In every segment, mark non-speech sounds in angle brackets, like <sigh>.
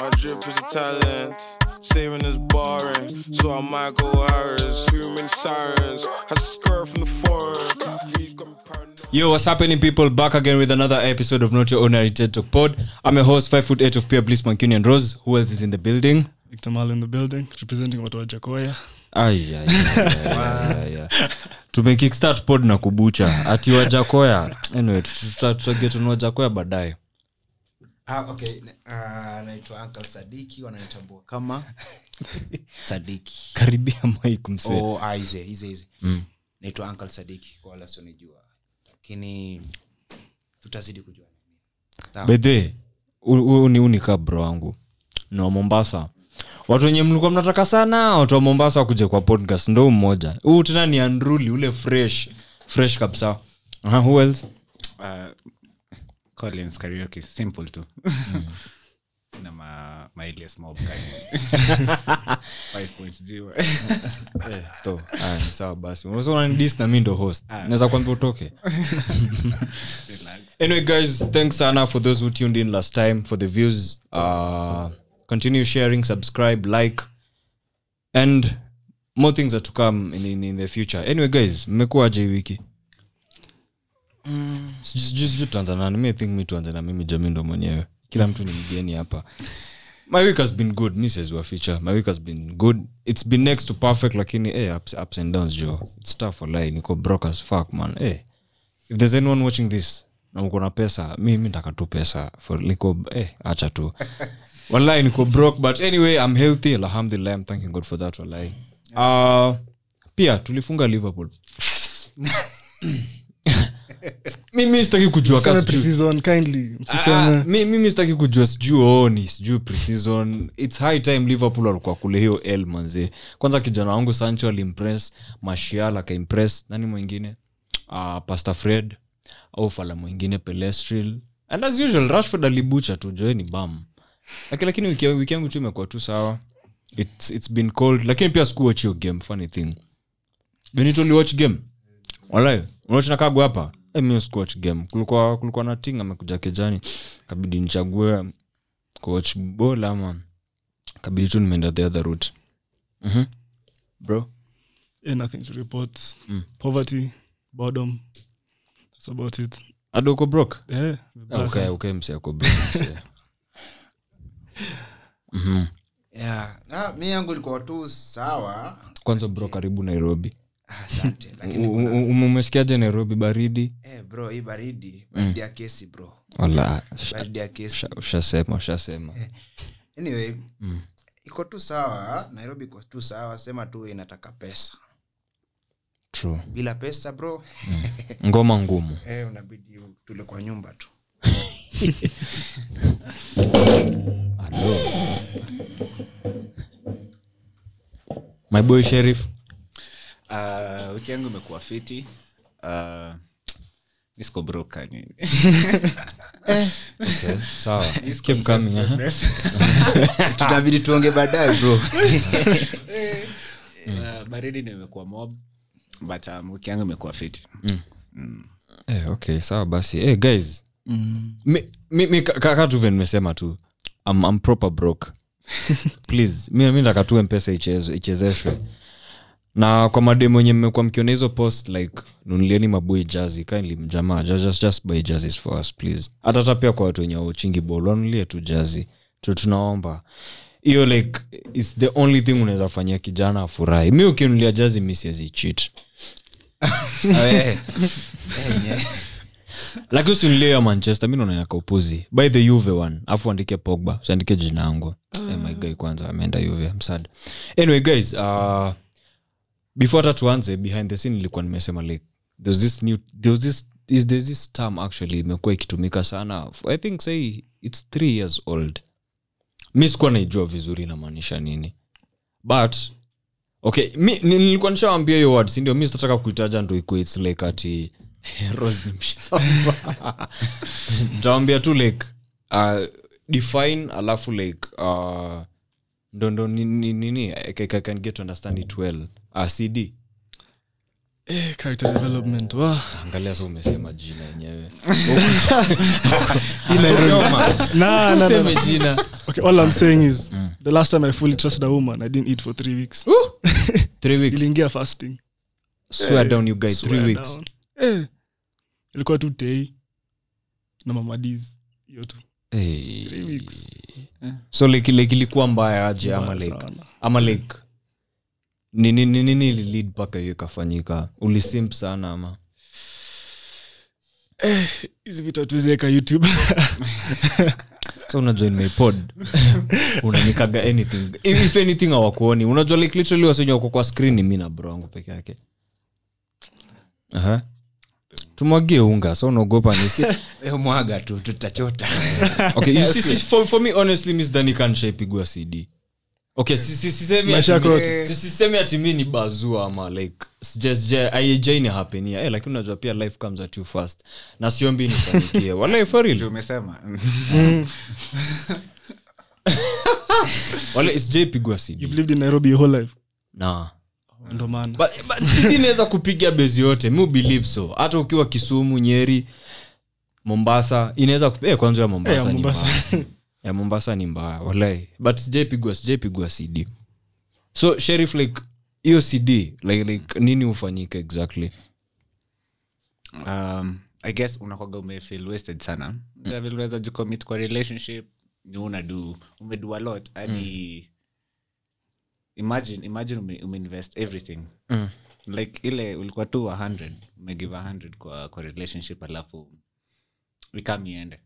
My drip is a talent. Saving is boring, so I might go Harris. Human sirens. Has a skirt from the paranoid. Yo, what's happening, people? Back again with another episode of Not Your Ordinary TED Talk Pod. I'm your host, five foot eight of Pierre Bliss, Mancunian Rose. Who else is in the building? Victor Mal in the building representing watu wa Jakoya. Ay, ay, ay, ay, ay, ay. tumekickstart pod na kubucha ati wajakoya anyway tutagetunua wajakoya baadaye Ah, okay. Uh, naitwa Uncle Sadiki wananitambua kama <laughs> Sadiki. karibia mik msee. Oh, ah, ize, ize, ize. Naitwa Uncle Sadiki kwa wala sionijua Lakini tutazidi kujua. Bedhe ni unika bro wangu. Na mombasa. Watu wenye mlikuwa mnataka sana watu wa mombasa wakuja kwa podcast ndo mmoja. Huu tena ni andruli ule fresh fresh kabisa. Uh, who else? Uh, collins karaoke. Simple tu. <laughs> Na ma, mob. <laughs> Five points juu. <laughs> Eh, ni sawa basi. Unanidis na mi ndo host. Naweza kwambia utoke. Anyway guys thanks sana for those who tuned in last time for the views. Uh, continue sharing subscribe like and more things are to come in, in, in the future. Anyway guys mmekuwaje hii wiki? Sijui- sijui- sijui tuanza nani? Mi think mi tuanze na mimi jami ndo mwenyewe. Kila mtu ni mgeni hapa. My week has been good mi siwezi waficha. My week has been good. It's been next to perfect lakini eh, ups, ups and downs jo. It's tough olai niko broke as fuck man. Eh. If there's anyone watching this na uko na pesa mi mi ntaka tu pesa for niko eh acha tu. <laughs> Wallahi niko broke but anyway i'm healthy. Alhamdulillah i'm thanking god for that wallahi. Uh, pia tulifunga liverpool <laughs> mimi sitaki kujua kindly, Ah, mimi sitaki kujua sijuu oni sijuu preseason. Its high time liverpool alikuwa kule hiyo l manze. Kwanza kijana wangu sancho alimpress mashial akaimpress nani mwingine? Uh, pastor fred au fala mwingine pelestril and as usual rashford alibucha tu joeni bam. Lakini lakini wiki wiki yangu tu imekuwa tu sawa. It's, it's been cold. Lakini pia sikuwatch hiyo game funny thing. Benito uliwatch game. Walai unawatch na hapa Eh, mi game kulikuwa kulikuwa na ting amekuja kejani kabidi nichague coach bol ama kabidi tu nimeenda the other route mm-hmm. bro yeah, nothing to report. Poverty, boredom. That's about it. adoko brok yeah, okay, okay, mse ako broke, mse. <laughs> Mhm. Yeah. Ah, mi yangu ilikuwa tu sawa. kwanza bro karibu nairobi Ah, Asante. Lakini umesikiaje nairobi baridi eh, bro, hii baridi, baridi ya kesi bro. wala Baridi ya kesi. usha- ushasema ushasema Anyway, iko tu sawa. Nairobi iko tu sawa. Sema tu inataka pesa. true Bila pesa bro, ngoma ngumu <laughs> eh, unabidi tule kwa nyumba tu. <laughs> Hello. my boy sheriff Uh, wiki yangu imekuwa fiti. Uh, nisiko broka <laughs> nini okay, sawa. Keep coming eh? <laughs> Tutabidi tuonge baadaye bro. <laughs> uh, baridi ndio imekuwa mob but um, wiki yangu imekuwa fiti. Eh, okay sawa basi. Eh, guys. Mi, mi, mi ka- kaka tu vile nimesema tu I'm, I'm proper broke. Please mi mi nataka tu mpesa ichezeshwe ichezeshwe na kwa mademu wenye mmekuwa mkiona hizo post like nunulieni mabui jazi. Kindly mjamaa just, just, just buy jazis for us please. Hata hata pia kwa watu wenye wauchingi bol wanulie tu jazi. Tu tunaomba. Hiyo like its the only thing unaweza fanyia kijana afurahi. Mi ukinulia jazi mi siwezi Eh, <laughs> lakini usinulie ya manchester mi naona yakaupuzi by the uve one. Afu andike pogba. Usiandike jina yangu. Eh, my guy kwanza ameenda uve msad anyway guys uh, before hata tuanze behind the scene ilikuwa nimesema like there's this new there's this is there's this term actually imekuwa ikitumika sana? I think say it's three years old. Mi sikuwa naijua vizuri inamaanisha nini. But okay mi nilikuwa nishawambia hiyo word sindio mi sitataka kuitaja ndo ikuwe its like ati <laughs> rose mshamba. <laughs> Ntawambia tu like uh, define alafu like uh, ndo ndo nini nini I, I, I can get to understand it well uh, cd Eh, character development. Wah. angalia sa umesema jina yenyewe. <laughs> <laughs> Nah, nah, nah, Useme nah. jina Okay, all I'm saying is the last time I fully trusted a woman, I didn't eat for three weeks. <laughs> three weeks Iliingia fasting. swear down you guys three Swear weeks down. Eh. Ilikuwa tu tei na mamadiz hiyo tu Hey. Three weeks. so like, like ilikuwa mbaya aje ama Mbaya like sana. ama like nini nini nini ililid mpaka hiyo ikafanyika? Ulisimp sana ama? Hizi vitu hatuweziweka youtube. <laughs> So unajua in my pod <laughs> unanikaga anything. If, if anything awakuoni unajua like literally wasenye wako kwa screen ni mi na bro wangu peke yake. Aha. tumwagie unga so unaogopa ni si <laughs> Eh, tu tutachota. Okay you see, see, for, for me honestly miss dani kanshaipigwa cd okay si- si- ati- si- ati mi ni bazua ama like hapenia eh, lakini unajua pia life comes at you fast. Na siombi nifanikie. Walai sijaipigwa cd kupiga bezi yote. Mi believe so. Hata ukiwa kisumu nyeri mombasa inaweza eh, kwanza ya mombasa, hey, ya ni Mombasa. <laughs> ya mombasa ni mbaya walai but sijaipigwa sijaipigwa cd so sherif like hiyo cd like, like nini hufanyika exactly? Um, i guess unakwaga umefeel wasted sana. Mm. vile unaweza jicommit kwa relationship ni unadu umedu a lot. Hadi imagine imagine ume, umeinvest everything. Mm. like ile ulikuwa tu 100 umegive 100 kwa, kwa relationship alafu ikam iende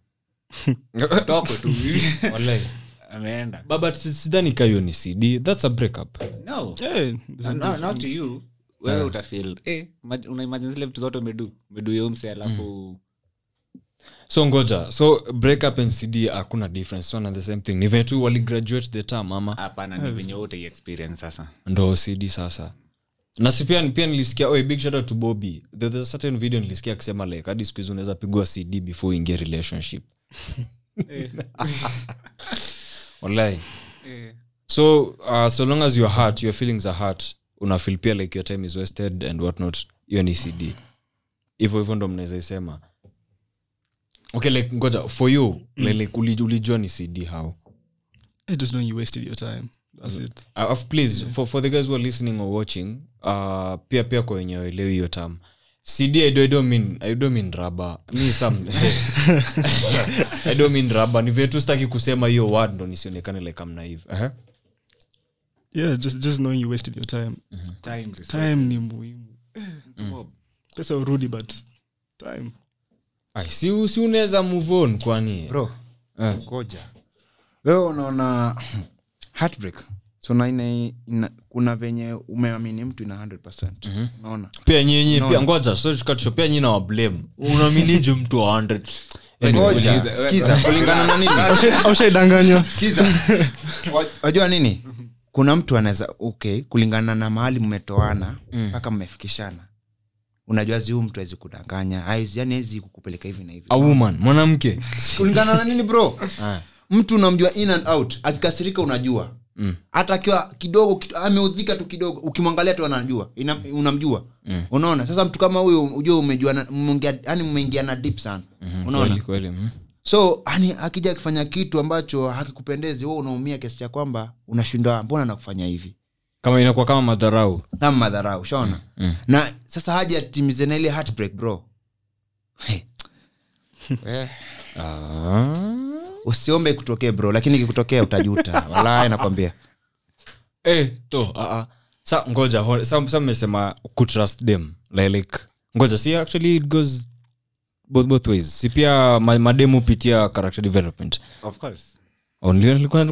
<laughs> toko tu. <laughs> Ameenda. But sidhani kayo ni cd thats a breakup. No. Yeah, no, not to you. Wewe utafeel. Eh, imag- una zile vitu zote umedu umedu yomse alafu mm. So ngoja. So breakup and cd hakuna difference. So na the same thing. Ni venye tu waligraduate the term ama? Hapana ni venye wote experience sasa. Ndo cd sasa. Na si pia, pia nilisikia oh, big shout out to bobby. There's a certain video nilisikia akisema like hadi siku hizi unaweza pigwa cd before uingie relationship <laughs> walai so uh, so long as your heart your feelings are hurt unafeel pia like your time is wasted and whatnot hiyo ni cd hivyo hivyo ndo mnaweza isema. Okay like ngoja for you like, like ulij- ulijua ni cd how? I just know you wasted your time. That's it. Uh, please yeah. for, for the guys who are listening or watching uh, pia pia kwa wenye waelewi hiyo tam cd I don't, I don't mean, I don't mean raba mi some <laughs> I don't mean raba ni vile tu sitaki kusema hiyo word ndo nisionekane like I'm naive. Uh-huh. yeah just, just knowing you wasted your time. Time resource. time ni muhimu. Pesa urudi but time. Ai, si, si unaweza move on kwani? Bro ngoja. Uh. wewe unaona <clears throat> heartbreak so na ina, ina, kuna venye umeamini mtu ina 100 unaona? Pia nyinyi pia ngoja so tukatisho pia nyinyi na wablame unaminije mtu wa 100 ngoja. Sikiza kulingana na nini? <laughs> Aushaidanganywa. Sikiza. Wajua nini? Kuna mtu anaweza okay kulingana na mahali mmetoana mpaka mmefikishana. Unajua ziu mtu awezi kudanganya. Hawezi- yani awezi kukupeleka hivi na hivi. A woman mwanamke. Kulingana na nini bro? Ah. mtu unamjua in and out akikasirika unajua Mm. hata akiwa kidogo ameudhika tu kidogo. Ukimwangalia tu anajua. Unamjua. Mm. unaona? Sasa mtu kama huyo ujue umejua yani mmeingia na deep sana. Unaona? Kweli kweli mm. so yani akija akifanya kitu ambacho hakikupendezi wewe unaumia kiasi cha kwamba unashindwa mbona nakufanya hivi? Kama inakuwa kama madharau. Kama madharau ushaona? Mm. na sasa haja atimizena ile heartbreak bro. Hey. Eh, ah. usiombe kutokee bro lakini ikikutokea utajuta. <laughs> Wala nakwambia. Hey, to uh, uh. sa ngoja sa sa mmesema kutrust them. Like, ngoja si actually it goes both, both ways. Si pia mademu pitia character development. Of course.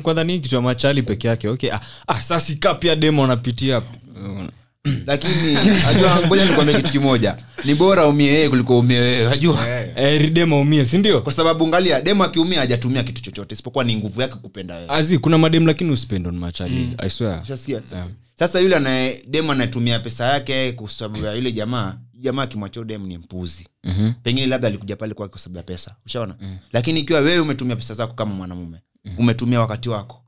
Kwadhani kitu ya machali peke yake okay. Ah, ah, sasika pia demo anapitia uh, <clears throat> lakini najua ngoja nikwambia kitu kimoja. Ni bora umie yeye kuliko umie wewe najua eh, ridema umie sindio kwa sababu ngalia demu akiumia hajatumia kitu chochote isipokuwa ni nguvu yake kupenda wewe. Azi kuna madem lakini uspend on machali i swear. Ushasikia? Yeah. sasa yule anaye demu anayetumia pesa yake kwa sababu ya yule jamaa jamaa akimwachia demu ni mpuzi. Mhm. pengine labda alikuja pale kwake kwa sababu ya pesa ushaona? Lakini ikiwa wewe umetumia pesa zako kama mwanamume umetumia wakati wako.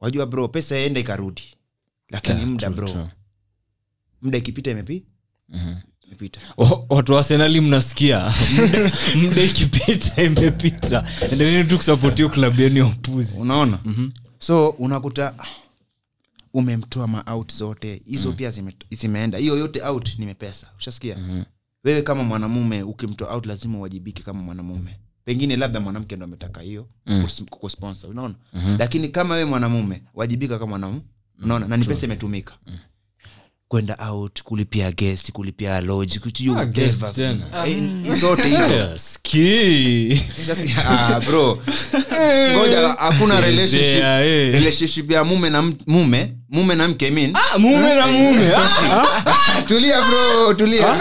Wajua bro pesa iende ikarudi. Lakini Yeah, muda bro true. Muda ikipita imepi Mhm. Wa- watu wasenali mnasikia? Muda- ikipita imepita. Endeleni tu kusapotio klabu yenu ya upuzi. Unaona? So unakuta ah, umemtoa maout zote. Hizo pia zime, zimeenda. Hiyo yote out nimepesa ushasikia? Wewe kama mwanamume ukimtoa out lazima uwajibike kama mwanamume. Pengine labda mwanamke ndo ametaka hiyo kus- kukusponsor unaona? Lakini kama wewe mwanamume wajibika kama mwanamume. Unaona? Na ni pesa imetumika kwenda out kulipia guest kulipia lodge Ah, guest tena. zote hizo. <laughs> Ski. Sasa, ah, bro. Ngoja hakuna relationship Yeah, eh. relationship ya mume na m- mume? Mume na mke I mean. mume na mume. tulia bro tulia.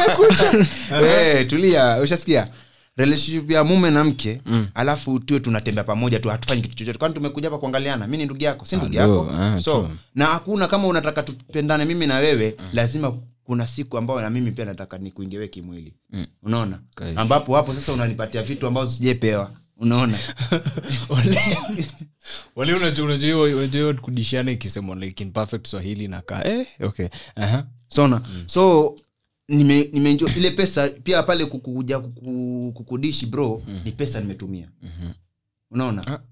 <laughs> Eh, tulia ushasikia relationship ya mume na mke alafu tuwe tunatembea pamoja tu hatufanyi kitu chochote. Kwani tumekuja hapa kuangaliana? Mi ni ndugu yako si ndugu yako? ah, so true. na hakuna kama unataka tupendane mimi na wewe lazima kuna siku ambayo na mimi pia nataka nikuingewe kimwili. Unaona? Okay. ambapo hapo sasa unanipatia vitu ambazo sijepewa unaona? <laughs> Wale unajua unajua hiyo- unajua hiyo kudishiana ikisemwa like in perfect swahili nakaa eh, okay Aha. sona so nime, nimeenjoy ile pesa pia pale kukuja kuku, kukudishi bro ni pesa nimetumia. Mm-hmm.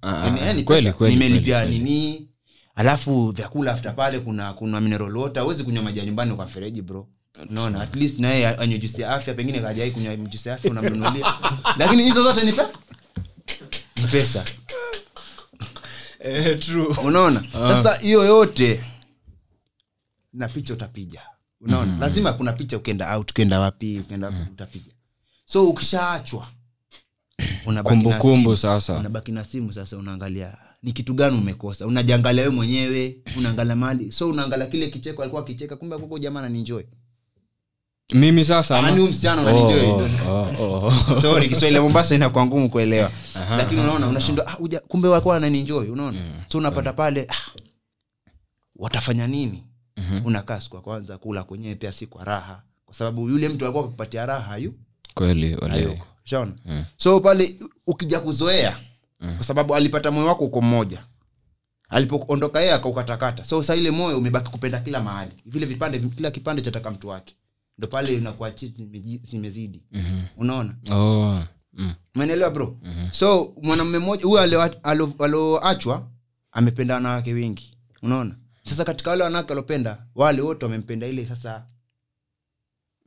ah, Yaani, ah, yaani pesa, kweli, nimelipia nini? alafu vyakula afta pale kuna kuna mineral water huwezi kunywa maji ya nyumbani kwa mfereji bro. Unaona? At least naye anywe juisi ya afya pengine kajai kunywa juisi ya afya unamnunulia. <laughs> Lakini hizo zote ni pesa. Eh, unaona? Sasa hiyo yote na picha utapiga unaona? Lazima kuna picha ukienda out ukienda wapi ukienda wapi utapiga. So ukishaachwa <clears throat> kumbukumbu sasa. Unabaki na simu sasa unaangalia ni kitu gani umekosa? Unajiangalia we mwenyewe unaangalia mali so unaangalia kile kicheko alikuwa akicheka kumbe kuko jamaa ananienjoy mimi sasa ama- Yaani msichana Oh, oh, oh, oh. <laughs> sorry kiswahili mombasa inakuwa ngumu kuelewa. Lakini unaona unashindwa ah, kumbe wakuwa ananienjoy unaona? So unapata pale ah, watafanya nini unakaa siku ya kwanza kula kwenyewe pia si kwa raha kwa sababu yule mtu alikuwa akupatia raha hayu kweli hayuko shaona so pale ukija kuzoea kwa sababu alipata moyo wako uko mmoja. Alipoondoka yeye akaukatakata. So sa ile moyo umebaki kupenda kila mahali. Vile vipande kila kipande chataka mtu wake. Ndo pale inakuwa chi mm-hmm. unaona? Oh. mm. umeelewa bro? So mwanamume mmoja huyo alioachwa amependa wanawake wengi. Unaona sasa katika wale wanawake waliopenda wale wote wamempenda ile sasa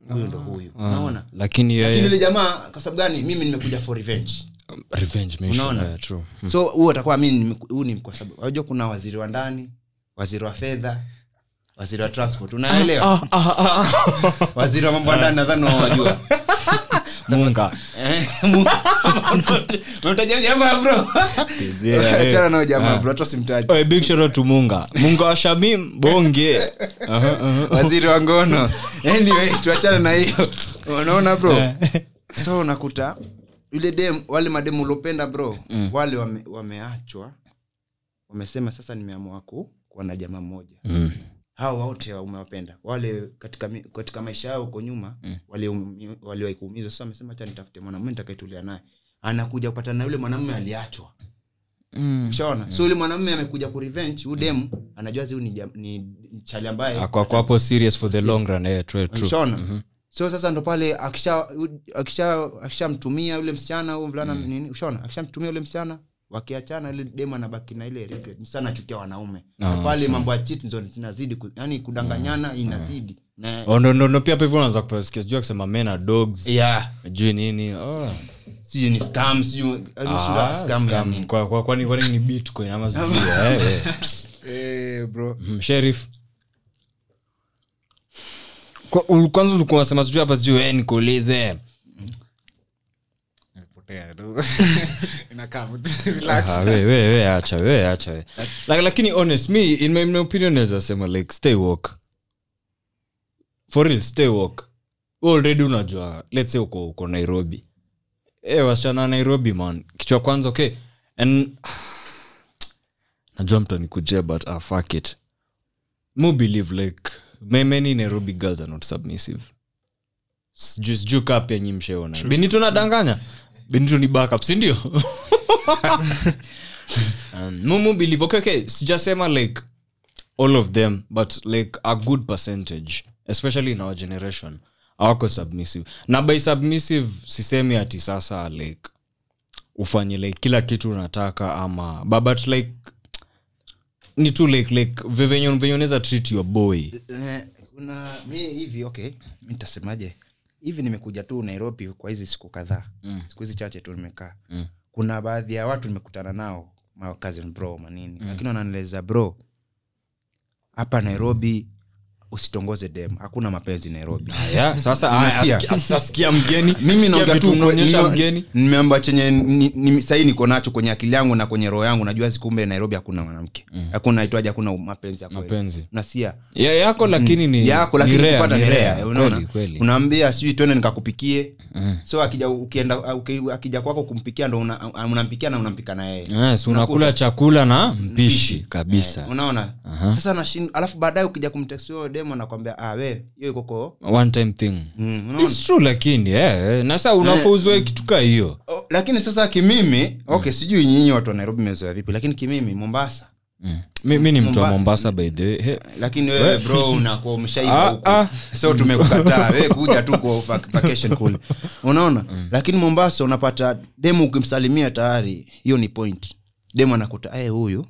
huyo ndo huyu Ah, unaona? Lakini lakini yule jamaa kwa sababu gani? Mimi nimekuja for revenge. Revenge mission, Unaona? true. so huo atakuwa mi huu ni kwa sababu unajua kuna waziri wa ndani waziri wa fedha waziri wa transport. Unaelewa? Waziri wa mambo ya ndani nadhani unawajua <laughs> munga Eh, Ah. big shout out to munga. Munga wa shamim bonge waziri wa ngono. Anyway tuachane na hiyo. Unaona bro? So unakuta yule dem wale mademu uliopenda bro wale wame, wameachwa. Wamesema sasa nimeamua ku kuwa na jamaa mmoja. Mm. Hao wote umewapenda. Wale katika, katika maisha yao huko nyuma waliwahi wali kuumizwa. Sasa amesema hacha nitafute mwanamume nitakaetulia naye. Anakuja kupatana na yule mwanamume aliachwa. Ushaona? So yule mwanamume amekuja kurevenge huu demu anajua zi ni, ni, ni chali ambaye hapo serious for the long run yeah, true, true. ushaona? So sasa ndo pale akisha akisha akishamtumia yule msichana huyu mvulana nini ushaona? Akishamtumia yule msichana wakiachana ile demu anabaki na ile regret. Sana chukia wanaume. Ah, Na pale mambo ya cheat ndo zinazidi ku, yani kudanganyana inazidi. Na Oh, no, no, ndo pia hivyo unaanza kupesikia sijui akisema men are dogs. Yeah. Jui nini. Oh. sijui ni scam sijui Ah, scam scam. Yani. Kwa- kwa- kwani kwani ni bitcoin ama sijui? <laughs> Eh, eh. eh bro. Mm, sheriff Kwa- kwanza ulikuwa unasema sijui hapa sijui eh, nikuulize Potea tu. Inakaa mtu- relax. Ah, we, we, we, <laughs> <laughs> acha we acha. Like, lakini honest me in my, in my opinion naweza sema like stay walk for real stay walk already unajua let's say uko, uko nairobi. E, wasichana wa nairobi man. Kichwa kwanza okay. And <sighs> najua mtanikujia but uh, fuck it. Mu believe like many nairobi girls are not submissive. Sijui sijui nyi mshaona. Benito nadanganya benito ni backup sindio <laughs> um, mumu believe okay, okay sijasema like all of them but like a good percentage especially in our generation awako submissive. Na by submissive sisemi ati sasa like ufanye like kila kitu unataka ama but like ni tu like like venye venye unaweza treat your boy. Uh, una mi hivi okay nitasemaje hivi nimekuja tu nairobi kwa hizi siku kadhaa Mm. siku hizi chache tu nimekaa Mm. kuna baadhi ya watu nimekutana nao ma bro manini lakini wananieleza bro hapa nairobi usitongoze dem hakuna mapenzi nairobi. Yeah, sasa aya, sikia mgeni. Mimi naongea tu mgeni. Nimeamba chenye ni- ni- sahii niko nacho kwenye akili yangu na kwenye roho yangu. Najua sikumbe nairobi hakuna mwanamke. Hakuna itwaje hakuna mapenzi mapenzi. Nasia ya, yako lakini ni yako lakini kupata ni unaona? Unaambia sijui twende nikakupikie. Mm. so akija ukienda uki- akija kwako kumpikia ndo una- na unampika na yeye. Yes, unakula chakula na mpishi kabisa. Unaona? Aha. sasa nashin alafu baadaye ukija kumtext demo anakwambia ah we hiyo ikoko one time thing. Mm, It's true lakini eh, na saa unafaa uzoe kitu kaa hiyo. Oh, lakini sasa kimimi okay sijui nyinyi watu wa nairobi mezoea vipi lakini kimimi mombasa. Mm. mi, mi ni mtu wa mombasa. By the way hey. lakini wewe bro unakuwa umeshaiva Ah, huku. ah. so tumekukataa. <laughs> We kuja tu kwa vacation kule. Unaona? Lakini mombasa unapata demu ukimsalimia tayari hiyo ni point. Demu anakuta "Eh, huyu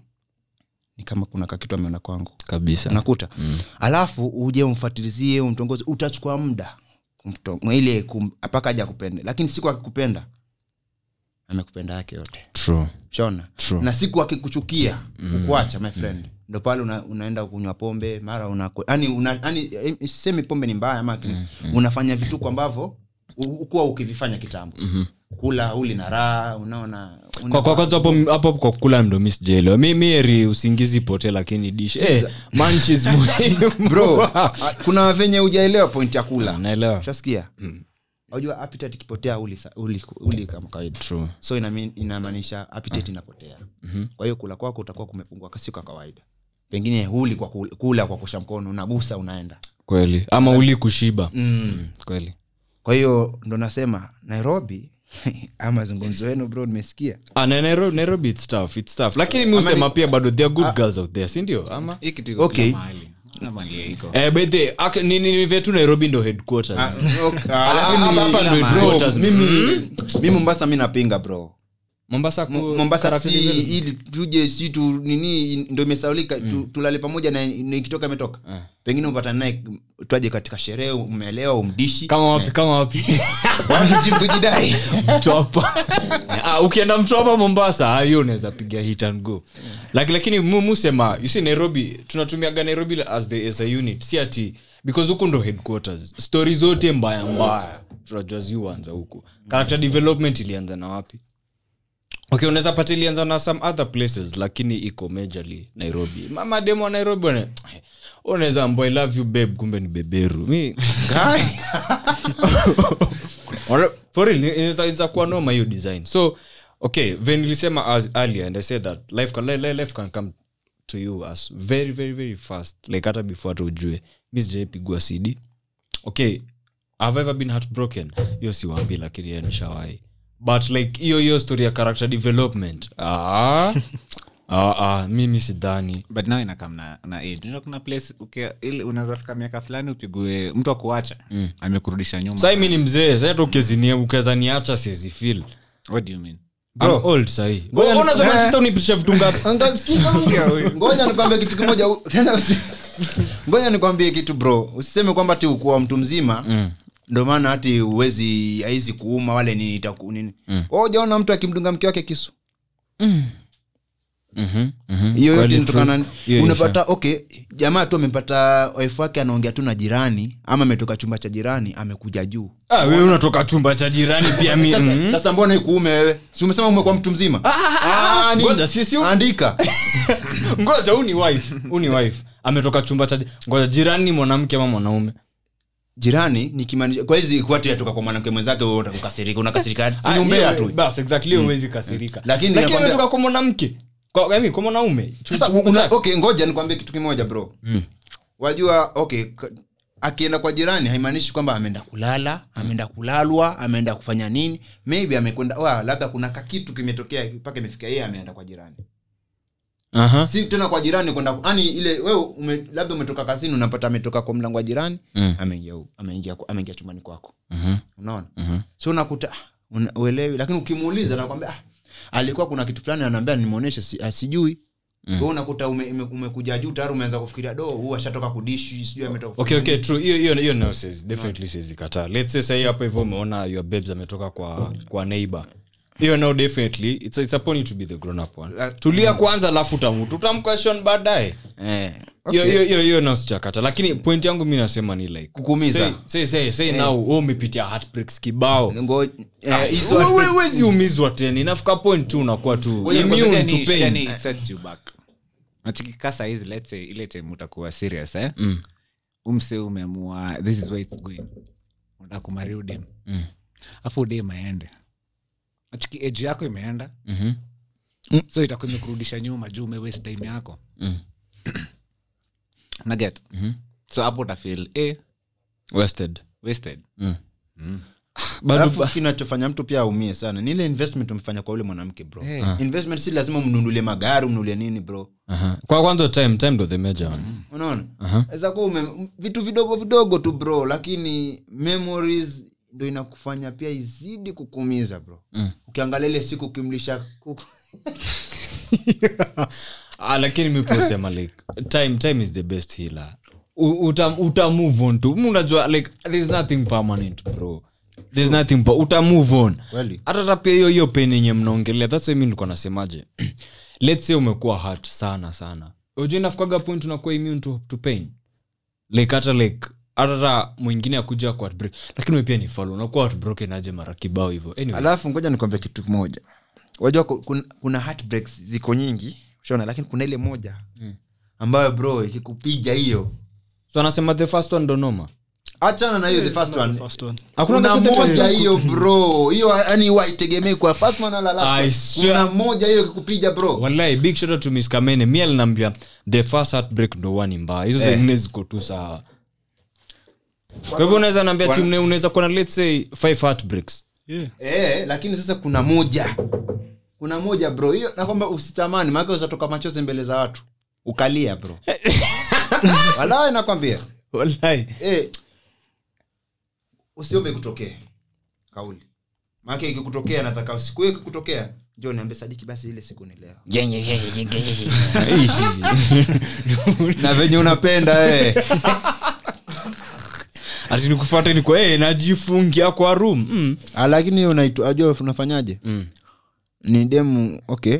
ni kama kuna kakitu ameona kwangu. Kabisa. Unakuta. Alafu uje umfatilizie umtongoze utachukua muda. Ile mpaka aja kupende lakini siku akikupenda amekupenda yake yote. True. Shona True. na siku akikuchukia ukuacha my friend. Ndo pale una, unaenda kunywa pombe mara unani una, eh, sisemi pombe ni mbaya ama mm, unafanya vituko ambavyo ukuwa ukivifanya kitambo. Mhm. Kula uli na raha unaona una- kwa kwa kwanza hapo hapo kwa kula ndo mi sijaelewa. Mi usingizi pote lakini dish. Eh manchis <laughs> bro kuna venye ujaelewa point ya kula. Naelewa. Ushasikia? Unajua appetite ikipotea uli, uli, uli kama kawaida. True. So inamaanisha appetite inapotea. Kwa hiyo kula kwako utakuwa kumepungua kasi kwa kawaida. Pengine huli kwa kula, kwa kusha mkono unagusa unaenda. Kweli. Ama uli kushiba. Mm. kweli. Kwa hiyo ndo nasema nairobi <laughs> mazungumzo wenu bro nimesikia. Ah, na nairobi, nairobi it's tough, it's tough. lakini mi usema pia bado there are good girls out there sindio ama Okay. eh, vetu nairobi ndo headquarters. Okay, ah, hapa- bro, mimi mi mombasa mi napinga bro mombasa ku- mombasa si ili tuje si tu nini ndo imesaulika tu, tulale pamoja na ikitoka imetoka. Pengine upatane naye twaje katika sherehe umeelewa umdishi. Kama wapi kama wapi. <laughs> Wamjidai mtwapa ah, ukienda mtwapa mombasa ah, hiyo unaweza piga hit and go. Laki, lakini mu- musema yusi nairobi tunatumiaga nairobi as, the, as a unit. Si ati because huku ndo headquarters. Stori zote mbaya mbaya. Tunajua ziuanza huku. Character development ilianza na wapi okay unaweza pata ilianza na some other places lakini iko majorly nairobi. Mama demo wa nairobi wane unaweza mbo i love you babe kumbe ni beberu. Mi <laughs> inaweza- kuwa noma hiyo design. So okay ven nilisema as earlier and i said that life can, life, can come to you as very very very fast. Like hata before hata ujue. Mi sijaipigwa cd okay have ever been heartbroken? Hiyo siwambi lakini nishawahi but like hiyo hiyo story ya character development ah, <laughs> ah, ah, mimi sidhani. But now inakam na, na age. Unajua kuna place okay, unaweza fika miaka fulani upigue mtu akuacha amekurudisha nyuma. Sai mi ni mzee sai hata ukiweza niacha siezi fil what do you mean? I'm Ngoja ni- unajua Manchester unipitisha vitu ngapi? <laughs> Anga- sikiza huyu. ngoja nikwambie kitu kimoja. <laughs> Ngoja nikwambie kitu bro. Usiseme kwamba ti ukuwa mtu mzima ndo maana hati uwezi aizi kuuma wale nini itaku- nini. Mm. hujaona mtu akimdunga mke wake kisu? Mhm, mhm. hiyo yote. Unapata okay jamaa tu amepata wife wake anaongea tu na jirani ama ametoka chumba cha jirani amekuja juu. Ah, wewe unatoka chumba cha jirani pia <laughs> mi sasa, mm. sasa mbona ikuume wewe? Si umesema umekuwa mtu mzima? Ah, ni- ngoja, si- si- andika. <laughs> Ngoja huu ni wife huu ni wife. Ametoka chumba cha ngoja jirani mwanamke ama mwanaume jirani nikimaanisha kwa hizi watu yatoka kwa mwanamke mwenzake wewe utakukasirika. Unakasirika si Ah, umbea tu. bas exactly hiyo huwezi kasirika. Lakini lakini nakwambia- kwa mwanamke. Kwa mwanaume. Sasa okay ngoja nikwambie kitu kimoja bro. Wajua okay akienda kwa jirani haimaanishi kwamba ameenda kulala ameenda kulalwa ameenda kufanya nini. Maybe amekwenda labda kuna kakitu kimetokea mpaka imefika yeye ameenda kwa jirani Aha. si tena kwa jirani kwenda yani ile wewe ume, labda umetoka kazini unapata ametoka kwa mlango wa jirani Mm. ameingia ameingia ameingia chumbani kwako Mhm. unaona Mhm. so unakuta ah, una- uelewi lakini ukimuuliza nakwambia ah, alikuwa kuna kitu fulani anaambia nimeonyesha si, asijui Mm. mm. unakuta ume, ume, umekuja juu tayari umeanza kufikiria do huu ashatoka kudishi sijui ametoka okay okay true hiyo hiyo hiyo nayo siwezi definitely siwezi kataa let's say sahii hapo hivyo umeona your babes ametoka kwa kwa neighbor hiyo no definitely. It's, it's upon you to be the grown up one. La- tulia kwanza alafu utamutu utamquestion baadaye. Eh, hiyo okay. hiyo hiyo hiyo nao sichakata lakini point yangu mi nasema ni like Kukuumiza. say, say, say, say now wewe umepitia heartbreaks kibao. Eh, wezi umizwa tena. Inafika point tu unakuwa tu immune to pain. nachikika let's say ile time utakuwa serious eh? Mm. umse umeamua this is where it's going. Udem Mm. afu udem aende nachiki age yako imeenda Mhm. so itakuwa imekurudisha nyuma juu umewaste time yako Mm. <clears throat> naget Mhm. so hapo utafil eh, wasted wasted Mm. Mm. <sighs> bado kinachofanya mtu pia aumie sana ni ile investment umefanya kwa ule mwanamke bro Eh. investment si lazima mnunulie magari mnunulie nini bro Aha. kwa kwanza time time ndo the major one unaona uh-huh. kuwa ume- vitu vidogo vidogo tu bro lakini memories ndo inakufanya pia izidi kukumiza bro. Mm. ukiangalia ile siku ukimlisha kuku <laughs> ah, lakini miposema like time time is the best healer. Uta, uta move on tu. Unajua like there's nothing permanent bro. There's nothing pa, uta move on. Hata hata pia hiyo hiyo pain yenye mnaongelea that's why mi nilikuwa nasemaje? <clears throat> Let's say umekuwa hurt sana sana. Unajua inafikaga point unakuwa immune to, to pain? Like hata like hata mwingine akuja kwa heartbreak. Lakini we pia ni unakuwa heartbroken aje mara kibao hivyo? Anyway. Alafu ngoja nikwambia kitu moja wajua ku- kuna heartbreaks ziko nyingi ushaona lakini kuna ile moja ambayo bro ikikupiga hiyo. So anasema the first one donoma achana na hiyo the first one. one. Hakuna moja hiyo bro. Hiyo yani waitegemei kwa first one last one. kuna moja hiyo ikikupiga bro. Wallahi big shout out to miss kamene. Mi alinambia the first heartbreak ndo wani mbaya. Hizo zingine ziko tu sawa kwa hivyo unaweza naambia timu unaweza kuwa na let's say five heartbreaks. Yeah. eh, lakini sasa kuna moja. Kuna moja bro. Hiyo nakwamba usitamani maake uzatoka machozi mbele za watu. Ukalia bro. <laughs> Walai nakwambia. Walai. Eh, usiombe kutokea. Kauli. Maake ikikutokea nataka siku hiyo ikikutokea sadiki basi ile siku ni leo <laughs> na venye unapenda eh. <laughs> ati nikufuate ni kwa hey, najifungia kwa room. Mm. Ah, lakini hiyo unaitu- ajua unafanyaje? Mm. ni demu okay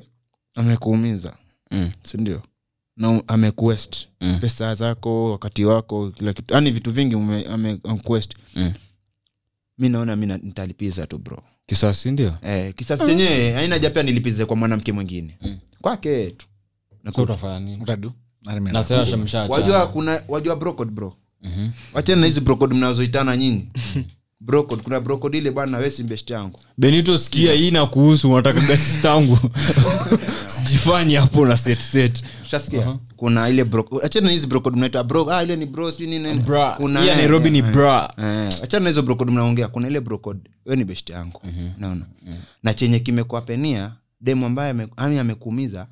amekuumiza. Mm. sindio na amekuest Mm. pesa zako wakati wako kila kitu. Yani vitu vingi ume- ame- amekuest Mm. mi naona mi na- nitalipiza tu bro. Kisasi ndio? Eh, kisasi chenyewe haina haja pia nilipize kwa mwanamke mwingine. Mm. kwake tu. So utafanya nini? Utadu. Na sasa wajua kuna wajua brocode bro Mhm. wachana na hizi brokod mnazoitana nyinyi. <laughs> Brokod kuna brokod ile bana we si yangu. Benito sikia hii na kuhusu unataka sistangu <laughs> sijifanye hapo na set set. Ushasikia? Kuna ile achana na hizi brocode mnaita bro ah ile ni bro sijui nini nini. Bra. kuna ya nairobi ni eh, bra. eh, achana na hizo brocode mnaongea kuna ile brocode we ni best yangu. Naona. Na chenye kimekwapenia demu ambaye ame- amekuumiza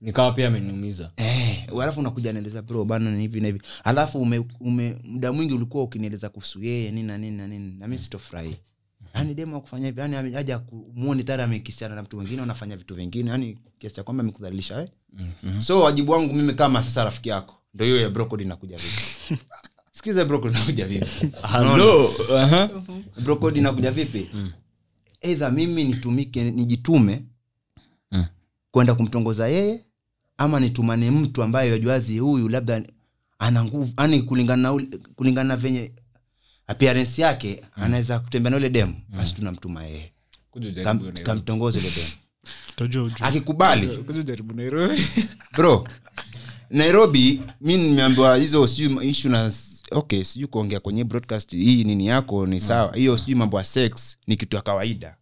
nikawa pia ameniumiza. Eh, alafu unakuja naeleza bro bana ni hivi na hivi. Alafu ume, ume muda mwingi ulikuwa ukinieleza kuhusu yeye nini na nini na nini. Nami sitofurahi. Yani demo akufanya hivi yani aja muoni tayari amekisiana na mtu mwingine anafanya vitu vingine. Yani kiasi cha kwamba amekudhalilisha we so wajibu wangu mimi kama sasa rafiki yako ndo hiyo ya brokodi inakuja vipi? <laughs> Sikiza brokodi inakuja vipi? Halo. Brocode inakuja vipi? Eidha mimi nitumike nijitume Mm. kwenda kumtongoza yeye ama nitumane mtu ambaye wajuazi huyu labda ana nguvu yani kulingana na kulingana na venye appearance yake anaweza kutembea na ule demu basi tunamtuma yeye. Kam- kamtongoze ule demu. Akikubali. Jaribu nairobi. <laughs> Bro nairobi mi nimeambiwa hizo siu ishu na okay sijui kuongea kwenye broadcast hii nini yako ni sawa. Hiyo sijui mambo ya sex ni kitu ya kawaida.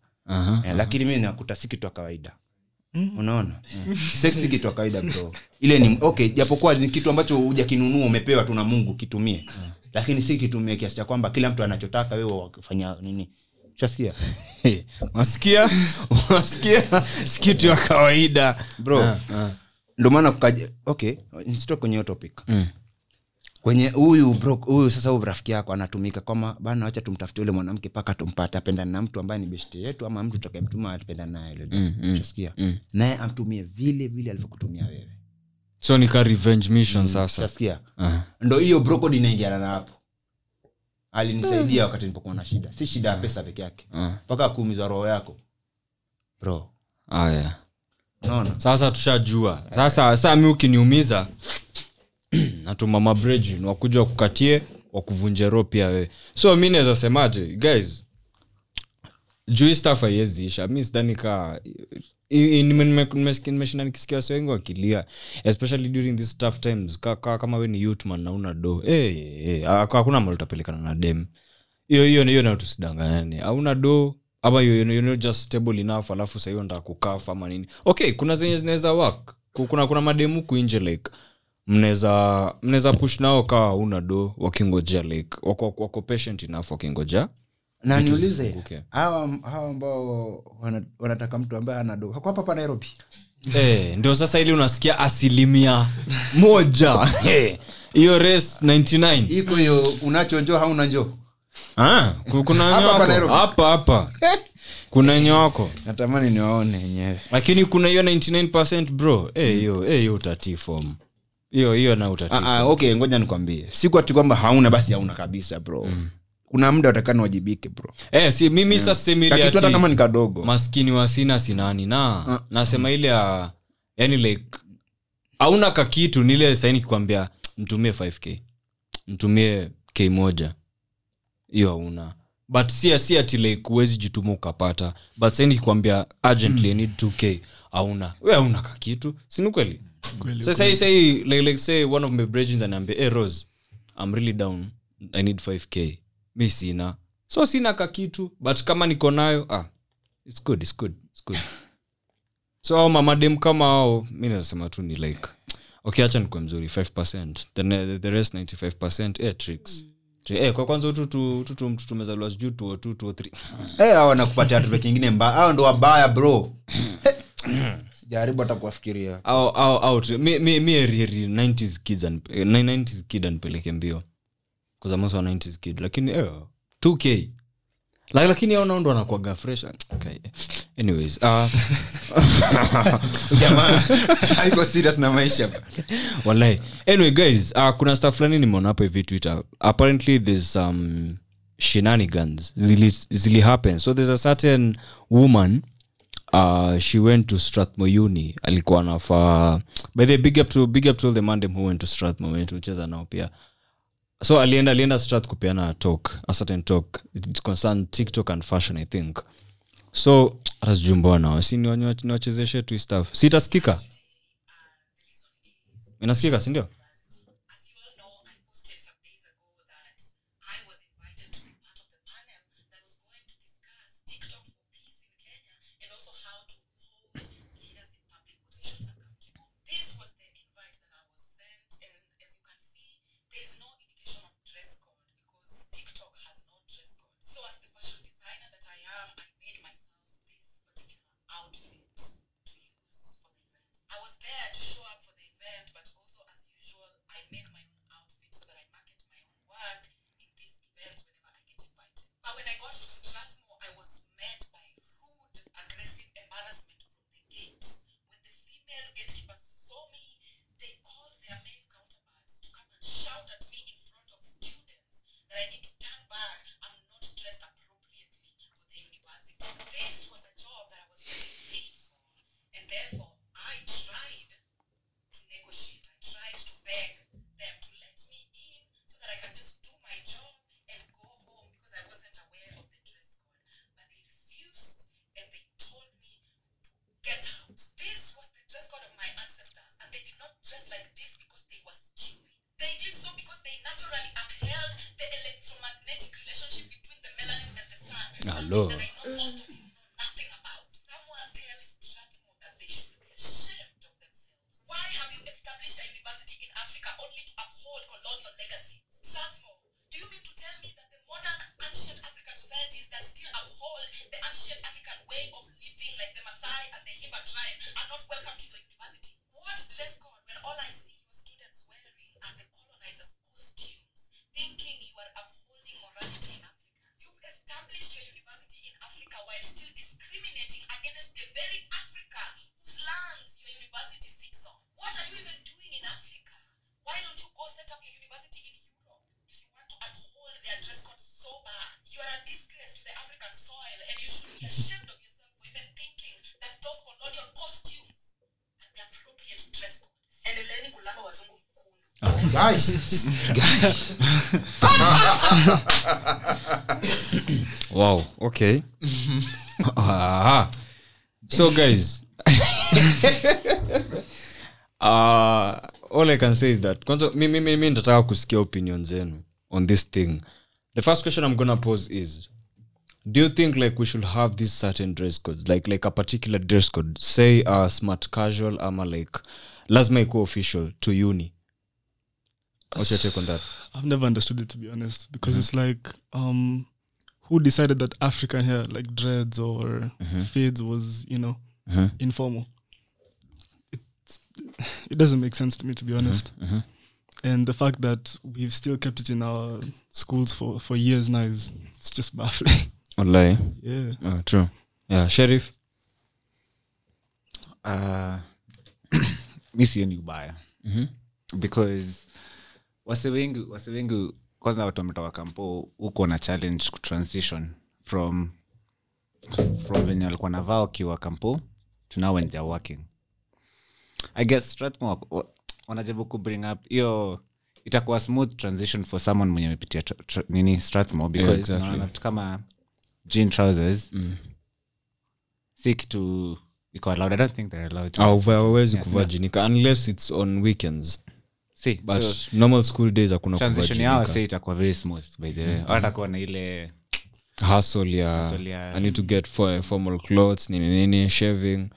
Eh, lakini mi nakuta si kitu ya kawaida unaona? Sex si kitu ya kawaida bro. Ile ni okay japokuwa ni kitu ambacho hujakinunua umepewa tu na mungu kitumie. Lakini si kitumie kiasi cha kwamba kila mtu anachotaka wewe wakifanya nini. Shasikia <laughs> unasikia? Unasikia? Si kitu ya kawaida. Bro. Ah, ah. maana kukaja okay nisitoke kwenye topic. Mm. Kwenye huyu huyu sasa huyu rafiki yako anatumika kwama bana wacha tumtafute ule mwanamke mpaka tumpate. Apendane na mtu ambaye ni beshte yetu ama mtu takayemtuma atupendane naye Mm, mm, mm. naye amtumie vile vile alivyokutumia wewe. So ni ka revenge mission sasa. utasikia uh-huh. ndo hiyo brokod inaingiana na hapo. Alinisaidia wakati nilipokuwa na shida. Si shida ya pesa peke yake. Mpaka uh-huh. kuumiza roho yako. Bro. Ah, yeah. naona sasa tushajua. Sasa saa mi ukiniumiza <clears throat> natuma mabreji wakuja wakukatie wakuvunje roho pia we so mi naweza semaje guys juu staff haiweziisha mi sidhani ka i- i- nime- nime- nimesikia- nimeshinda nikisikia wasi wengi wakilia especially during these tough times. Ka, ka, kama we ni youthman nauna do hey, hey, hakuna mali utapelekana na dem. Hiyo hiyo hiyo nayo tusidanganyane. Auna do ama you, you, know, just stable enough alafu sahiyo nda kukafa ama nini. Okay kuna zenye zinaweza work. Kuna kuna mademu kuinje like mnaweza mnaweza push nao kawa una do wakingojea like wako, wako patient enough wakingojea. Na niulize hawa hawa ambao wanataka mtu ambaye anado hako hapa hapa nairobi? Eh, ndio sasa ili unasikia asilimia moja. <laughs> Hiyo hey, race 99 iko hiyo unacho njoo hauna njoo? Ah, kuna Hapa hapa <laughs> kuna kuna nyoko natamani niwaone wenyewe lakini kuna hiyo 99 bro. Eh, hiyo eh, hiyo utatii form hiyo hiyo na utatii Ah, ah, okay ngoja nikwambie. Siku ati kwamba hauna basi hauna kabisa bro. Kuna muda watakana wajibike bro. Eh, si mimi yeah. semi ile kakitu hata ati kama ni kadogo. maskini wa sina sinani. Na nasema ile ya yani like hauna kakitu nile saini kikwambia mtumie 5k mtumie k moja. Hiyo hauna. But si si ati like huwezi jituma ukapata. But saini kikwambia urgently mm. need 2k hauna. We hauna kakitu sini Kweli, sasa say like, like say one of my brethren anaambia hey rose i'm really down. I need 5k mi sina. So sina kakitu but kama niko nayo ah it's good it's good it's good. <laughs> So au mamadem kama ao mi nasema tu ni like okay acha nikwe mzuri 5 the, the rest 95 eh, tricks. Tri- eh, kwa kwanza tutu mtu tumezaliwa sijuu tuo tu tuo tri <laughs> Eh, hao wanakupatia tupe kingine mbaya ao ndo wabaya bro <clears throat> sijaribu hata kuwafikiria. Au au au mi mi mi eri eri 90s kids an, eh, 90s kid anipeleke mbio. Kwa sababu wa 90s kid lakini eh 2k La- lakini hao nao ndo wanakuwaga fresh. Okay. anyways uh, <laughs> jamaa haiko serious na maisha. Wallahi. Anyway guys uh, kuna sta fulani nimeona hapo hivi twitter. Apparently there's some shenanigans. Zili, zili happen. So there's a certain woman uh, she went to strathmore uni alikuwa nafaa by the big up to big up to the mandem who went to strathmore nao pia. So alienda alienda strath kupeana talk a certain talk. It concern tiktok and fashion i think. So rasjumbona si niwachezeshe tu staff sitaskika inasikika sindio <laughs> wow okay. <laughs> Ah. so guys. <laughs> Uh, all i can say is that kwanza mi, kusikia opinion zenu on this thing. The first question i'm gonna pose is do you think like we should have these certain dress codes? Like like a particular dress code. Say uh, smart casual ama like lazima ikuwa official to uni what's your take on that? I've never understood it to be honest because mm-hmm. it's like um who decided that African hair like dreads or mm-hmm. fades was you know mm-hmm. informal. It's, it doesn't make sense to me to be honest. And the fact that we've still kept it in our schools for for years now is it's just baffling. <laughs> wallahi. Yeah. oh, true. Yeah sheriff uh, mi sioni ubaya because wase wengi wase wengi kwanza watu wametoka kampo huko na challenge kutransition from from venye walikuwa navaa wakiwa kampo to now when working. I guess strathmore wa- wanajaribu kubring up hiyo itakuwa smooth transition for someone mwenye amepitia nini strathmore because Yeah, exactly. vitu kama jean trousers si kitu iko allowed. I don't think they're allowed. To. awezi Yes, kuvaa jinika unless it's on weekends si but so, normal school days hakuna transition yao jinika itakuwa very smooth by the way. Watakuwa na ile hustle ya Hustle ya- i need to get for, formal clothes nini nini shaving.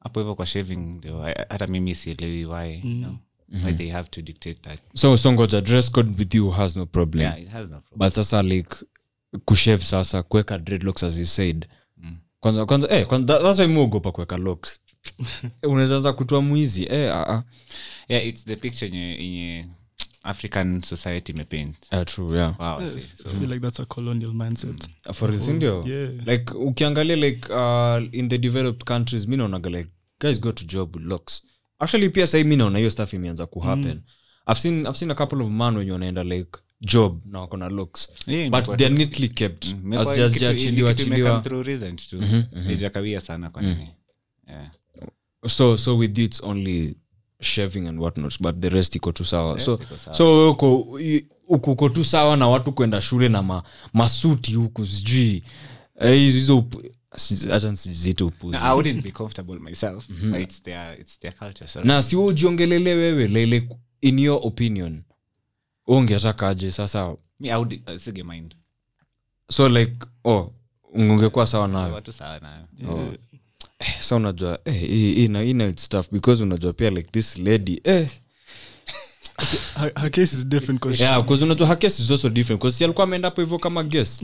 Hapo hivyo kwa shaving ndio hata mimi sielewi why you know, why they have to dictate that. So so ngoja dress code with you has no problem. Yeah it has no problem. But sasa like kushave sasa kuweka dreadlocks as you said. Kwanza kwanza eh kwanza that's why muogopa kuweka locks <laughs> unaweza anza kutoa mwizi. Eh ah ah. Yeah it's the picture yenye yenye african society imepaint. Yeah, true yeah. Wow I see. Feel like that's a colonial mindset. for real sindio Yeah. like ukiangalia like uh, in the developed countries mi naonaga like guys go to job locks. Actually pia sahii mi naona hiyo staff imeanza kuhappen I've, seen, i've seen a couple of man wenye wanaenda like job na wako na looks Yeah, but they're neatly kept. Mm. As just- kitu- achiliwa kitu achiliwa imecome through recent tu. Haijakawia sana kwa nini. Yeah so so with you it's only shaving and whatnot but the rest iko tu sawa. So so uko uko tu sawa na watu kwenda shule na ma, masuti huku sijui. Eh, hizo hizo upu- si- acha nisizite upuzi. No, I wouldn't be comfortable myself, but it's their it's their culture. So na si ujiongelele wewe lele in your opinion. Ungetakaje sasa? Me, would uh, mind. so like oh ungekuwa sawa nayo? Watu sawa nayo. Sa unajua eh, hii- hii na- hii na it's tough because unajua pia like this lady eh, Her, her case is different because yeah, 'cause unajua her case is also different 'cause si alikuwa ameenda hapo hivyo kama guest.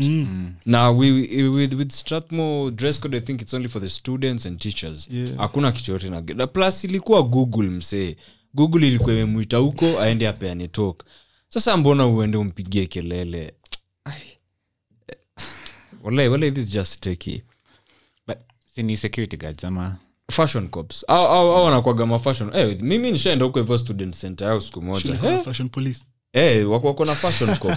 Na we, we- with, with strathmore dress code i think it's only for the students and teachers. Hakuna yeah. yote na na plus ilikuwa google msee. Google ilikuwa imemwita huko aende apeane talk. Sasa mbona uende umpigie kelele? Ai. Eh, walai this is just tricky ni security guards ama? Fashion cops. Au au au wanakwaga ma fashion. Eh mimi nishaenda huko hivyo student center yao siku moja. Eh? fashion police. Eh, wako wako na fashion cop.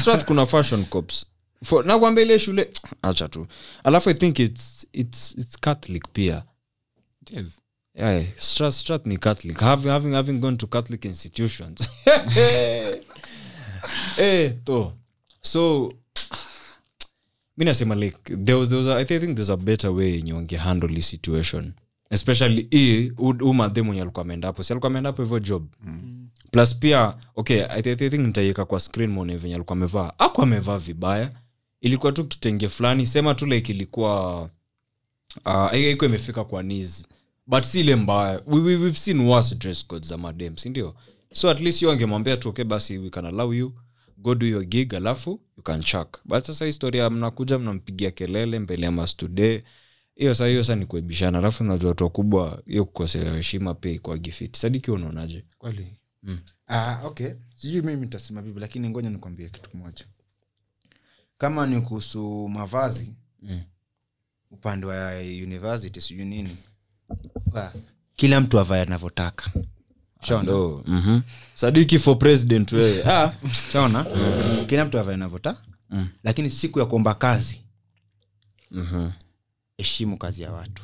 Strath kuna fashion cops. For- nakwambia ile shule acha tu. Alafu i think it's, it's, it's catholic pia. Yes. yeah, Strath, Strat ni catholic. Having, having, having gone to catholic institutions. Hey, <laughs> to. So mi nasema like there was, there was a, I, think, I think there's a better way yenye wangehandle hii situation. Especially hii madhe mwenye alikuwa ameenda hapo. Si alikuwa ameenda hapo hivyo job. Plus pia okay I, th- I think nitaiweka kwa screen mone venye alikuwa amevaa. Aku amevaa vibaya. Ilikuwa tu kitenge fulani. Sema tu like ilikuwa uh, iko imefika kwa knees. But si ile mbaya. We, we, we've seen worse dress codes za madem sindio so at least yo angemwambia tu okay basi we can allow you go do your gig alafu you can chak but sasa historia mnakuja mnampigia kelele mbele ya mastude hiyo saa hiyo saa ni kuebishana. Alafu najua watu wakubwa hiyo kukosea heshima pia kwa gifiti. Sadiki unaonaje? Kweli? Ah, okay. Sijui mimi nitasema vipi lakini ngoja nikwambie kitu kimoja. Kama ni kuhusu mavazi Mm. upande wa university sijui nini. Kila mtu avae anavyotaka mm-hmm. sadiki for president wewe. <laughs> Ah, shaona kila mtu avae anavyotaka lakini siku ya kuomba kazi mm-hmm. heshimu kazi ya watu.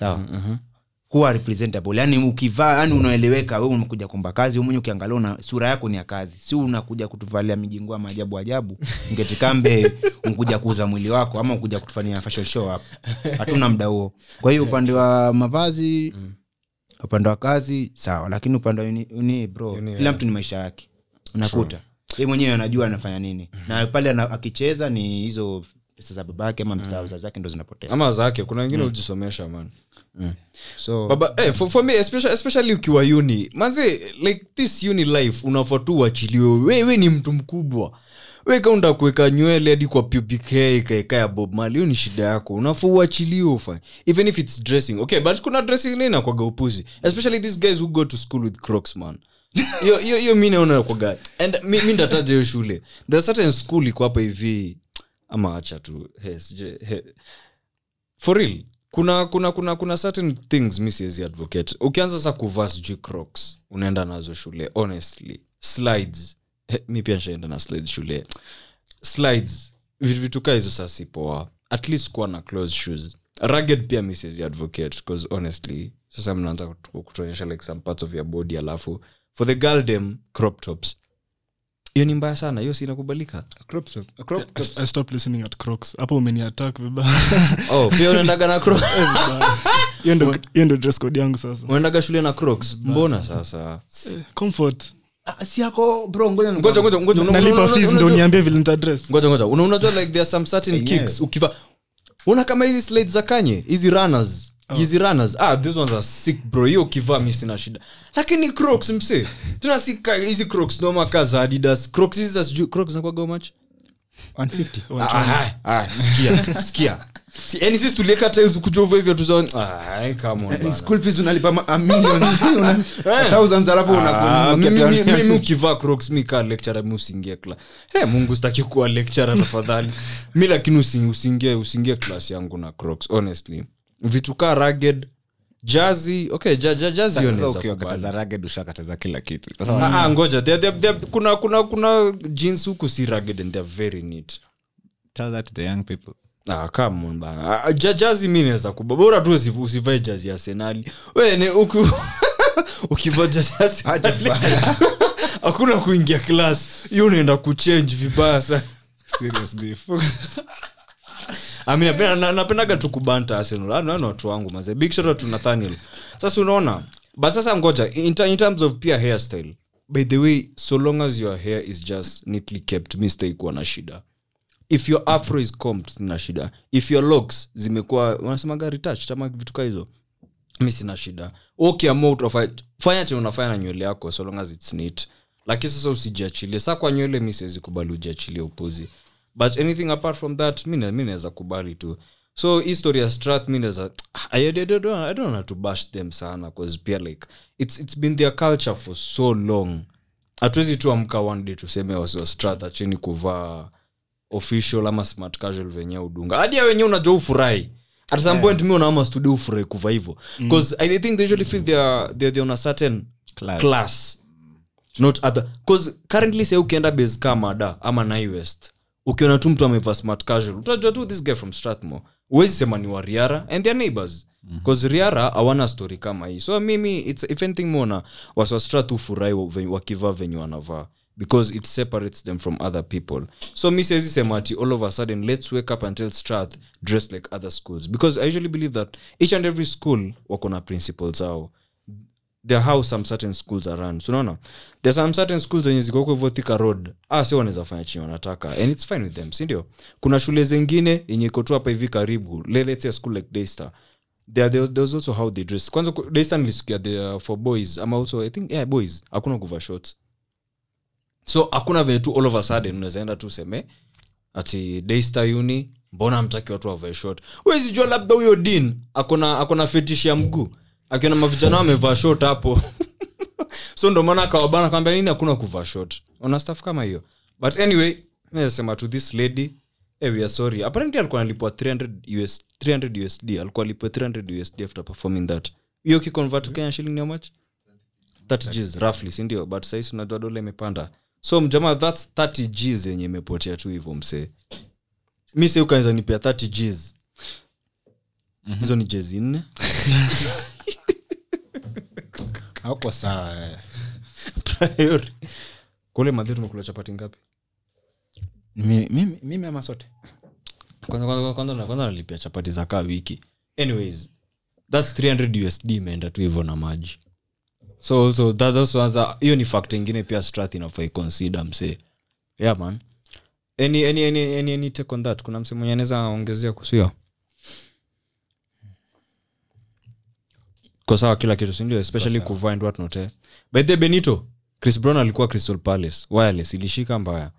Sawa? Mhm. kuwa representable? Yani ukivaa yani unaeleweka we umekuja kuomba kazi we mwenye ukiangalia una sura yako ni ya kazi. Si unakuja kutuvalia mijingua maajabu ajabu <laughs> ngetikambe unkuja kuuza mwili wako ama ukuja kutufanyia fashion show hapa. Hatuna mda huo. Kwa hiyo upande wa mavazi upande wa kazi sawa lakini upande wa uni, uni bro Uni, kila mtu ni maisha yake. Unakuta. Ye mwenyewe anajua anafanya nini. Na pale ana- akicheza ni hizo pesa za babake ama msaa wazazi wake ndo zinapotea. Ama zake kuna wengine ujisomesha man. So baba eh, for, for me especially, especially ukiwa uni maze like this uni life unafaa tu uachiliwe. Wewe ni mtu mkubwa we kaunda kuweka nywele hadi kwa pubic hair ikaeka ya bob mali hiyo ni shida yako. Unafaa uachiliwe ufanye. Even if it's dressing okay but kuna dressing ile inakwaga upuzi. Especially these guys who go to school with crocs man. <laughs> Hiyo mi naona kwaga and mi, ndataja hiyo shule. There certain school iko hapa hivi. Ama acha tu for real kuna kuna kuna kuna certain things mi advocate. Ukianza sa kuvaa sijui crocs unaenda nazo shule honestly. Slides He, mi pia nshaenda na slides shule. Slides. Vitu vitukaa hizo saa sipoa at least kuwa na close shoes. Rugged pia mi advocate because honestly sasa mnaanza kutuonyesha like some parts of your body alafu for the girl dem crop tops. Hiyo ni mbaya sana hiyo sinakubalika I, I stopped listening at crocs. Hapo umeniattack vibaya. <laughs> Oh unaendaga na crocs. Hiyo ndo hiyo ndo dress code yangu sasa. Unaendaga shule na crocs? Mbona sasa? Comfort Si yako bro ngoja ngoja ngoja ngoja. Una- nalipa una- fees una- ndo unajua- niambie vile nitadress. Ngoja ngoja. Una- unajua like there are some certain Yenyewe. kicks ukiva una kama hizi slides za kanye hizi runners. Hizi runners. Ah these ones are sick bro. Hiyo ukivaa mi sina shida. Lakini crocs mse tena si ka- hizi crocs noma ka za adidas. Crocs hizi za sijui crocs zinakuwaga much 150 Ah, ah, ah, sikia sikia. Si- yaani sisi tulieka kuja hivyo ukivaa crocs mi kaa mi usiingie kla. Hey, mungu sitaki kuwa lecturer tafadhali. Mi lakini usingie usiingie usiingie klas yangu na crocs honestly. Vitu kaa rugged jazi okay ja, ja, jazi hiyo Sasa naweza ukiwakataza kubali. ushakataza kila kitu. Ah, ah, ngoja they, they, they, kuna kuna kuna jeans huku si rugged and they're very neat. Tell that to the young people. Ah, come on bana. Ah, jazi mi naweza kuba bora tu usivae jazi ya senali wene <laughs> ukivaa jazi ya Arsenali, <laughs> hakuna kuingia klas hiyo unaenda kuchange vibaya sana. Serious beef <laughs> I mean, napenda- na- napendaga tu kubanta arsenal. Hao ni watu wangu maze big shot out to nathaniel. Sasa unaona but sasa ngoja in, in terms of pia hairstyle by the way so long as your hair is just neatly kept mi sitaikuwa na shida. If your afro is combed sina shida. If your locks zimekuwa wanasemaga retouched ama vitu kaa hizo mi sina shida. Ukiamua utafanya fanya chenye unafanya na nywele yako so long as its neat. Lakini sasa usijiachilie. Saa kwa nywele mi siwezi kubali ujiachilie upuzi but anything apart from that mi na- naweza kubali tu. So history ya strath mi naweza I, I, don't, I don't want to bash them sana bcause pia like it's, it's been their culture for so long. Hatuwezi tu amka one day tuseme wasiwastrath acheni kuvaa official ama smart casual venye udunga. Hadi ya wenyewe unajua ufurahi at some point mi unaama studio ufurahi kuvaa hivo bcause mm. I think they usually feel they're, they're, they're on a certain Class. class not other. Bcause currently say ukienda base kamada ama nai west ukiona tu mtu amevaa smart casual utajua tu this guy from strathmore. Uwezi sema ni wa riara and their neighbors. Bcause riara awana story kama hii. So mimi it's, if anything mona waswastrat tu furahi wakivaa venye wanavaa because it separates them from other people. So mi siwezi sema ati all of a sudden let's wake up and tell strath dress like other schools because i usually believe that each and every school wako na principles zao they're how some certain schools are run. Sunaona there some certain schools zenye zikoko hivyo Thika road. Ah sio wanaweza fanya chini wanataka. And it's fine with them si ndio? Kuna shule zingine yenye iko hapa hivi karibu. Let's a school like daystar there, there, also how they dress. Kwanza daystar nilisikia they are for boys. Ama also i think yeah boys. Hakuna kuvaa shorts. So hakuna venye tu all of a sudden unawezaenda tu useme ati daystar uni mbona mtaki watu wavae short? Wezijua labda huyo din akona akona fetish ya mguu akiona mavijana amevaa shot hapo. <laughs> So ndo maana akawabana kwambia nini hakuna kuvaa shot ona staff kama hiyo. But anyway nasema to this lady hey, we are sorry. Apparently alikuwa analipwa 300 US, 300 usd alikuwa alipwa 300 usd after performing that. Hiyo kiconvert to kenya shilling how much? 30 gs roughly sindio but sahisi unajua dola imepanda. So mjamaa thats 30 gs yenye imepotea tu hivyo msee. Mi se ukaanza nipea 30 gs. Hizo ni jezi nne <laughs> hauko sawa eh. Priori. kule madhi tumekula chapati ngapi? Mi- mimi mimi ama sote? Kwanza kwanza kwanza kwanza nalipia chapati za kaa wiki. Anyways thats 300 usd imeenda tu hivyo na maji. So so that, that's hiyo ni fact ingine pia strath inafai consider msee. Yeah man. Any, any, any, any, any take on that? Kuna msee mwenye anaweza ongezea kuhusu hiyo ko sawa kila kitu sindio especially kuvaa what not eh. by the benito chris brown alikuwa crystal palace. Wireless ilishika mbaya.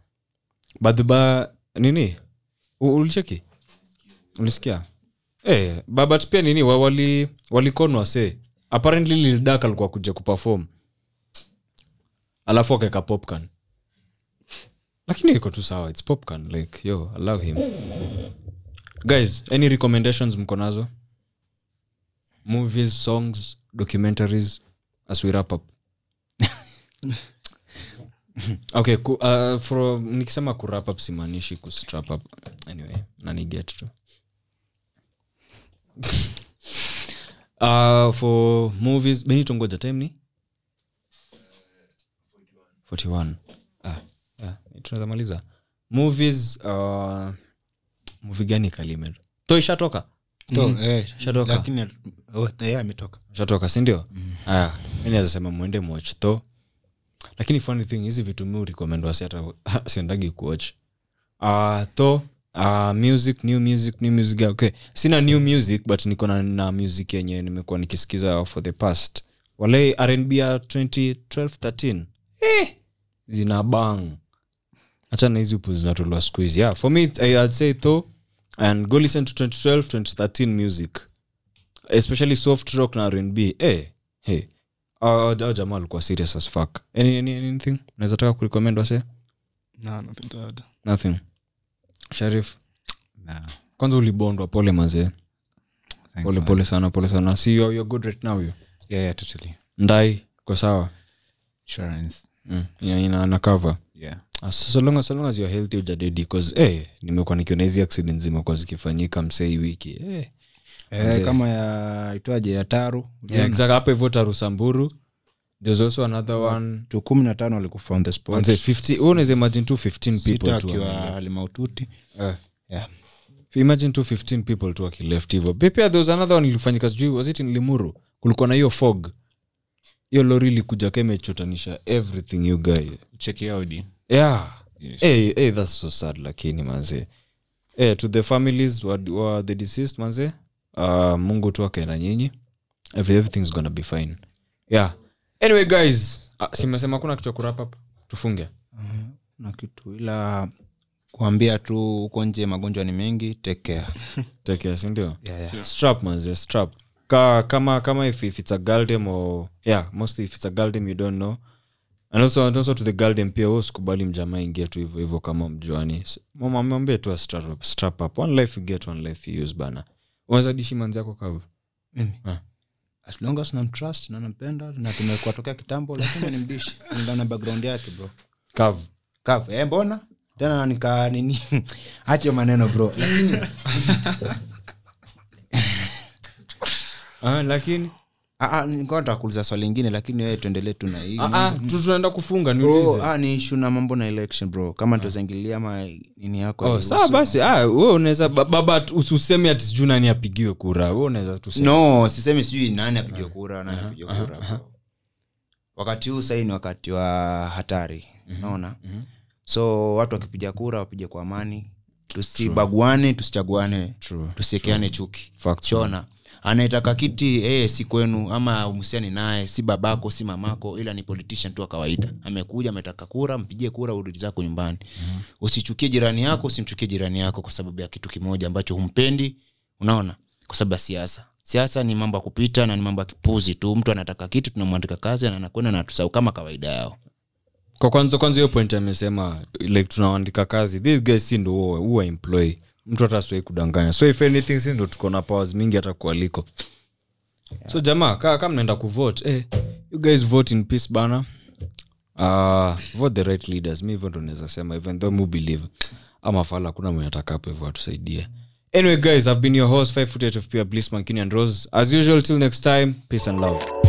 But nini? U- ulicheki? Ulisikia? Eh babat pia nini wali walikonwa se apparently lildak alikuwa kuja kuperform. Alafu akaeka popcorn. Lakini iko tu sawa its popcorn like yo allow him. Guys any recommendations mko nazo movies songs documentaries as we wrap up. Okay ku, uh, from nikisema kurap up simaanishi kustrap up. Anyway naniget tu <laughs> uh, for movies benito ngoja time ni? 41 ah, yeah, tunaweza movies uh, movie gani kalimer to ishatoka To, eh, Shatoka. lakini oh, eh, shatoka sindio aya mi naweza sema mwende mwach tho lakini funny thing hizi vitu mi recommend wasi hata <laughs> siendagi kuwatch. Uh, tho uh, music new music new music okay. Sina new music but niko na, na music yenye nimekuwa nikisikiza for the past. Walei rnb ya 2012 eh, zina bang. Hachana hizi upu zinatolewa siku hizi. Yeah, for me I, i'd say tho and go listen to 2012 2013 music especially soft rock na rnb eh, hey. uh, jamaa alikuwa serious as fuck any, any, anything unaweza taka kurecommend wase Nah, nothing to add. nothing sharif Nah, kwanza ulibondwa pole mazee pole man. pole sana pole sana si you're, you're good right now you Yeah, yeah, totally. ndai kwa sawa Insurance. mm. ina, ina, ina cover Yeah. Ah, so, so long, as- so long as you're healthy ujadedi bcause eh, nimekuwa nikiona hizi accident zimekuwa zikifanyika msei wiki eh. eh, kama ya itwaje ya taru yeah, exactly hapo hivyo tarusamburu there's also another one. tu kumi na tano walikufa on the spot. Manze, 50 wewe unaweza imagine tu 15 people tu alimaututi eh. yeah. imagine tu 15 people tu wakileft hivo pia there was another one ilifanyika sijui was it in limuru? Kulikuwa na hiyo fog. Hiyo lori ilikuja ka imechotanisha everything you guy. Check. Yeah. Hey, hey, that's so sad lakini manze. Hey, to the families wa, wa the deceased manze uh, mungu tu akaenda nyinyi. Every, everything's gonna be fine. Yeah. Anyway guys uh, simesema kuna kitu kurap up? Tufunge. Na kitu ila kuambia tu huko nje magonjwa ni mengi take care. <laughs> Take care sindio yeah, yeah. strap manze strap. Ka, kama kama if, if it's a galdem or yeah mostly if it's a galdem you don't know and also, and also to the garden pia sikubali usikubali mjamaa ingia tu hivyo hivyo kama mjuani. Mwambie tu strap up, one life you get one life you use bana. Unaweza dishi manzi yako kavu. Mimi? Ah. as long as namtrust na nampenda na tumekuwa tokea kitambo lazima nimdishi kulingana na background yake bro. Kavu. Kafu eh, mbona? Tena nika nini? Hacho maneno bro. Lakini ah, lakini ah, ah, nilikuwa nataka kuuliza swali lingine lakini wewe tuendelee tu na hii ah, tunaenda kufunga Oh, niulize ah, ni ishu na mambo na election bro. Kama tuzaingilia ama nini yako Oh, basi. Ah, we unaweza baba usiseme ati sijuu nani apigiwe kura. We unaweza no sisemi sijui nani apigiwe kura nani apigiwe kura bro. wakati huu sahii ni wakati wa hatari unaona? so watu wakipiga kura wapige kwa amani. Tusibaguane tusichaguane. Tusiekeane chuki. Chona anayetaka kiti ee si kwenu ama umhusiani naye si babako si mamako ila ni politician tu wa kawaida. Amekuja ametaka kura mpigie kura urudi zako nyumbani. Usichukie jirani yako usimchukie jirani yako kwa sababu ya kitu kimoja ambacho humpendi. Unaona? Kwa sababu ya siasa. Siasa ni mambo ya kupita na ni mambo ya kipuzi tu. Mtu anataka kitu tunamwandika kazi na anakwenda na tusau kama kawaida yao. Kwa kwanza kwanza hiyo point amesema like tunaandika kazi. This guys si ndo huwa- huwa employ mtu hata siwai kudanganya. So if anything si ndo tuko na powers mingi hata kualiko so jamaa kaa ka mnaenda kuvote eh, you guys vote in peace bana. Uh, vote the right leaders. Mi hivyo ndo naweza sema even though mu believe ama fala kuna mwenye atakapo hivyo atusaidie. Anyway guys i've been your host 5 footage of pure bliss mankini and rose. As usual till next time peace and love